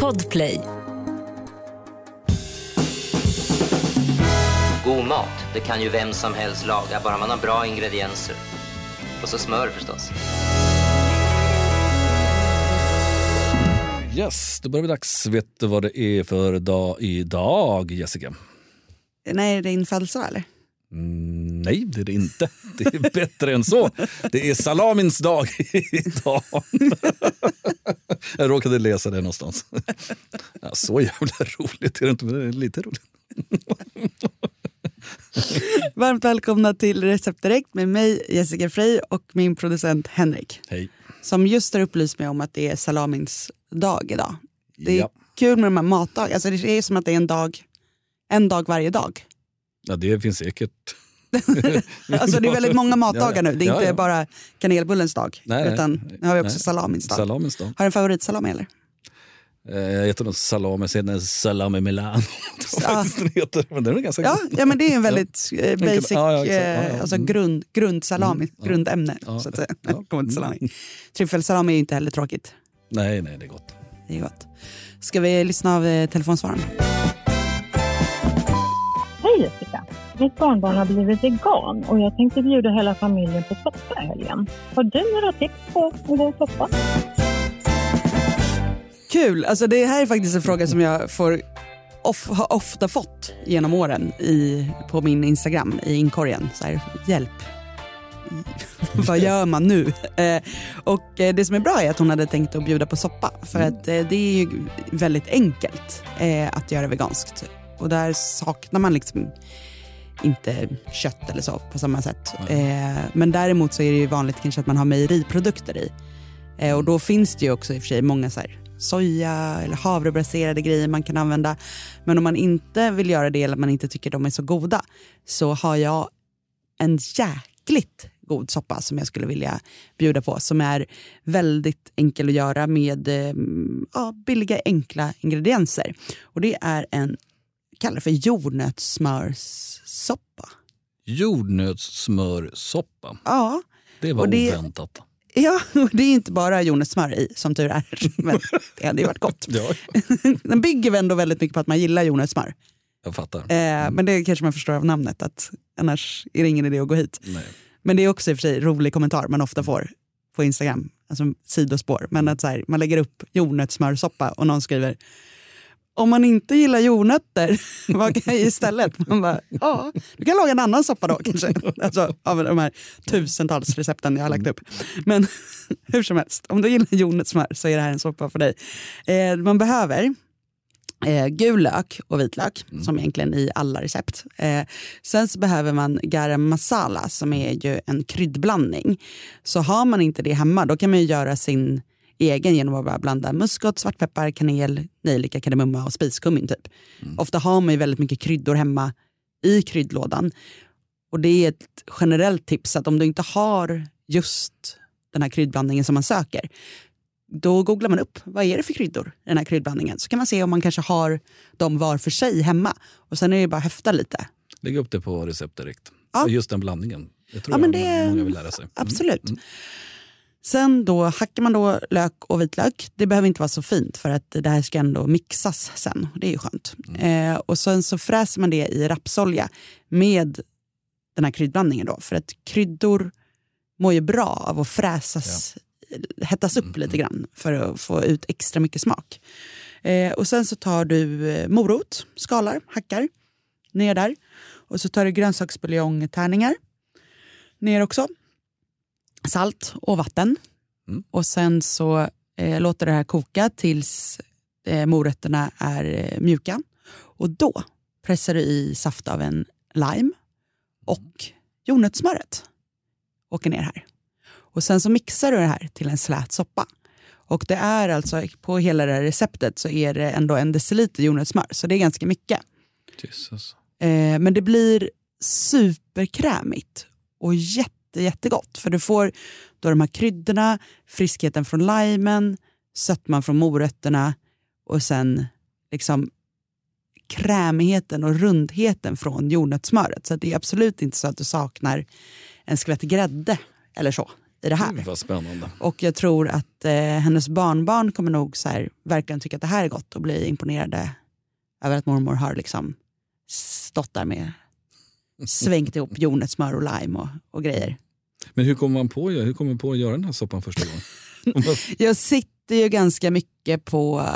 Podplay. God mat, det kan ju vem som helst laga, bara man har bra ingredienser. Och så smör förstås. Yes, då börjar det bli dags. Vet du vad det är för dag idag, Jessica? Nej, är det födelsedag eller? Mm, nej, det är det inte. Det är bättre än så. Det är salamins dag idag. Jag råkade läsa det någonstans. Ja, så jävla roligt är det inte, men det är lite roligt. Varmt välkomna till Recept Direkt med mig Jessica Frey och min producent Henrik. Hej. Som just har upplyst mig om att det är salamins dag idag. Det är Ja. kul med de här matdagarna. Alltså det är som att det är en dag, en dag varje dag. Ja, det finns säkert. Alltså det är väldigt många matdagar nu. Det är inte bara kanelbullens dag. Nej, utan nu har vi också Nej. salamins dag. Salamins dag. Har du en favoritsalami eller? Eh, Jag äter någon salami, sen en salami Milano. Ja. heter. Men den är ganska Ja, god. ja men det är en väldigt eh, basic, Ja, ja, exakt. Ja, ja. eh, alltså Mm. grund, grundsalami, ja. grundämne. Så att ja. Salami. Tryffelsalami är inte heller tråkigt. Nej, nej, det är gott. Det är gott. Ska vi lyssna av telefonsvararen? Mitt barnbarn har blivit vegan och jag tänkte bjuda hela familjen på soppa i helgen. Har du några tips på en god soppa? Kul! Alltså det här är faktiskt en fråga som jag får of, har ofta fått genom åren i, på min Instagram i inkorgen. Så här, hjälp. Vad gör man nu? Eh, och eh, det som är bra är att hon hade tänkt att bjuda på soppa. För att eh, det är ju väldigt enkelt eh, att göra veganskt. Och där saknar man liksom inte kött eller så på samma sätt. Eh, men däremot så är det ju vanligt kanske att man har mejeriprodukter i. Eh, och då finns det ju också i och för sig många så här soja eller havrebaserade grejer man kan använda. Men om man inte vill göra det eller man inte tycker de är så goda så har jag en jäkligt god soppa som jag skulle vilja bjuda på som är väldigt enkel att göra med eh, ja, billiga enkla ingredienser. Och det är en, kallar för jordnötssmörssoppa. Jordnötssmörsoppa. Ja, Det var Och det- oväntat. Ja, och det är inte bara jordnötssmör i, som tur är. Men det hade ju varit gott. Ja, Den bygger väl ändå väldigt mycket på att man gillar jordnötssmör. jag fattar. Eh, men det kanske man förstår av namnet, att annars är det ingen idé att gå hit. Nej. Men det är också i och för sig rolig kommentar man ofta får på Instagram, alltså sidospår. Men att så här, man lägger upp jordnötssmörsoppa och någon skriver om man inte gillar jordnötter, vad kan jag ge istället? Man bara, ja, du kan laga en annan soppa då kanske. Alltså, av de här tusentals recepten jag har lagt upp. Men hur som helst, om du gillar jordnötssmör så är det här en soppa för dig. Eh, man behöver eh, gul lök och vitlök, som egentligen i alla recept. Eh, sen så behöver man garam masala som är ju en kryddblandning. Så har man inte det hemma då kan man ju göra sin egen genom att bara blanda muskot, svartpeppar, kanel, nejlika, kardemumma och spiskummin. Typ. Ofta har man ju väldigt mycket kryddor hemma i kryddlådan. Och det är ett generellt tips att om du inte har just den här kryddblandningen som man söker, då googlar man upp vad är det för kryddor i den här kryddblandningen. Så kan man se om man kanske har dem var för sig hemma. Och sen är det bara att häfta lite. Lägg upp det på recept direkt. Ja. Just den blandningen. Jag tror Ja, men jag det- många vill lära sig. Mm. Sen då hackar man då lök och vitlök. Det behöver inte vara så fint för att det här ska ändå mixas sen. Det är ju skönt. Eh, och sen så fräser man det i rapsolja med den här kryddblandningen då. För att kryddor mår ju bra av att fräsas, hettas upp lite grann för att få ut extra mycket smak. Eh, och sen så tar du eh, morot, skalar, hackar ner där. Och så tar du grönsaksbuljongtärningar ner också. Salt och vatten. Mm. Och sen så eh, låter det här koka tills eh, morötterna är eh, mjuka. Och då pressar du i saft av en lime och jordnötssmöret åker ner här. Och sen så mixar du det här till en slät soppa. Och det är alltså, på hela det här receptet så är det ändå en deciliter jordnötssmör, så det är ganska mycket. Jesus. Eh, men det blir superkrämigt och jätte, jättegott. För du får då de här kryddorna, friskheten från limen, sötman från morötterna och sen liksom krämigheten och rundheten från jordnötssmöret. Så det är absolut inte så att du saknar en skvätt grädde eller så i det här. Gud, vad spännande. Och jag tror att eh, hennes barnbarn kommer nog så här, verkligen tycka att det här är gott och bli imponerade över att mormor har liksom stått där med svängt ihop jordnötssmör och lime och, och grejer. Men hur kommer man på, hur kommer man på att göra den här soppan första gången? Jag sitter ju ganska mycket på,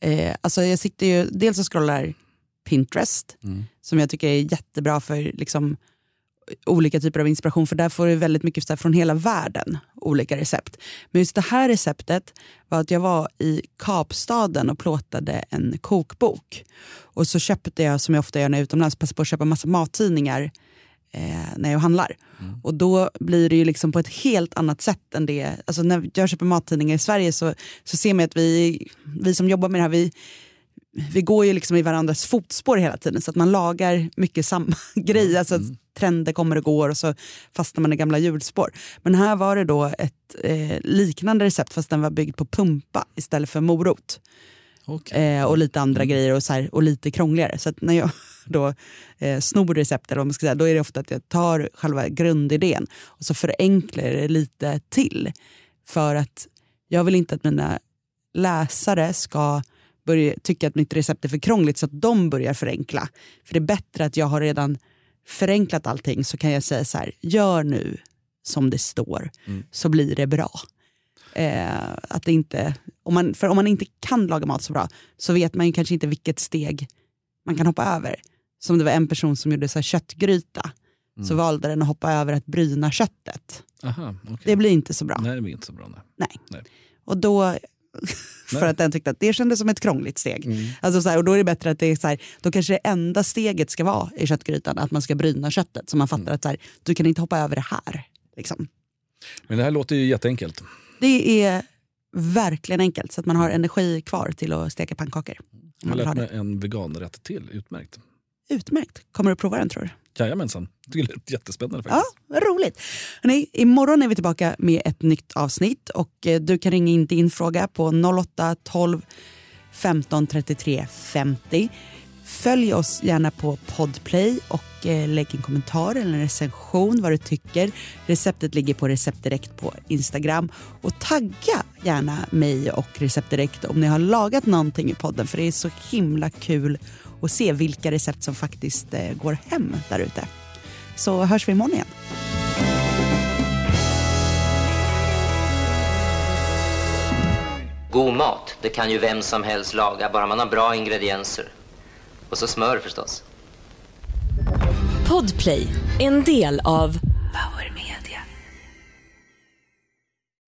eh, alltså jag sitter ju, dels och scrollar Pinterest Mm. som jag tycker är jättebra för liksom, olika typer av inspiration för där får du väldigt mycket så från hela världen, olika recept. Men just det här receptet var att jag var i Kapstaden och plåtade en kokbok. Och så köpte jag, som jag ofta gör när jag är utomlands, passar på att köpa massa mattidningar eh, när jag handlar. Och då blir det ju liksom på ett helt annat sätt än det. Alltså när jag köper mattidningar i Sverige så, så ser man att vi, vi som jobbar med det här, vi, vi går ju liksom i varandras fotspår hela tiden så att man lagar mycket samma grej. Alltså att trender kommer och går och så fastnar man i gamla hjulspår. Men här var det då ett eh, liknande recept fast den var byggd på pumpa istället för morot. Okej. Eh, och lite andra grejer och, så här, och lite krångligare. Så att när jag då eh, snor recept, eller vad man ska säga, då är det ofta att jag tar själva grundidén och så förenklar jag det lite till. För att jag vill inte att mina läsare ska börja tycka att mitt recept är för krångligt så att de börjar förenkla. För det är bättre att jag har redan förenklat allting så kan jag säga så här, gör nu som det står så blir det bra. Eh, att det inte, om man, för om man inte kan laga mat så bra så vet man kanske inte vilket steg man kan hoppa över. Som det var en person som gjorde så här köttgryta så valde den att hoppa över att bryna köttet. Aha, okej. Det blir inte så bra. Nej, det blir inte så bra. Nej. Nej. Nej. Och då, för att den tyckte att det kändes som ett krångligt steg. Mm. Alltså så här, och då är det bättre att det är så här, då kanske det enda steget ska vara i köttgrytan att man ska bryna köttet. Så man fattar Mm. att så här, du kan inte hoppa över det här. Liksom. Men det här låter ju jätteenkelt. Det är verkligen enkelt så att man har energi kvar till att steka pannkakor. Jag har lärt det. mig en veganrätt till. Utmärkt. Utmärkt. Kommer du att prova den tror du? Jajamensan. Det lät jättespännande Ja, faktiskt. vad roligt. Hörrni, imorgon är vi tillbaka med ett nytt avsnitt och eh, du kan ringa in din fråga på 08 12 15 33 50. Följ oss gärna på Podplay och eh, lägg en kommentar eller en recension vad du tycker. Receptet ligger på Recept Direkt på Instagram. Och tagga gärna mig och Recept Direkt om ni har lagat någonting i podden för det är så himla kul att se vilka recept som faktiskt eh, går hem där ute. Så hörs vi imorgon igen. God mat, det kan ju vem som helst laga, bara man har bra ingredienser. Och så smör förstås. Podplay, en del av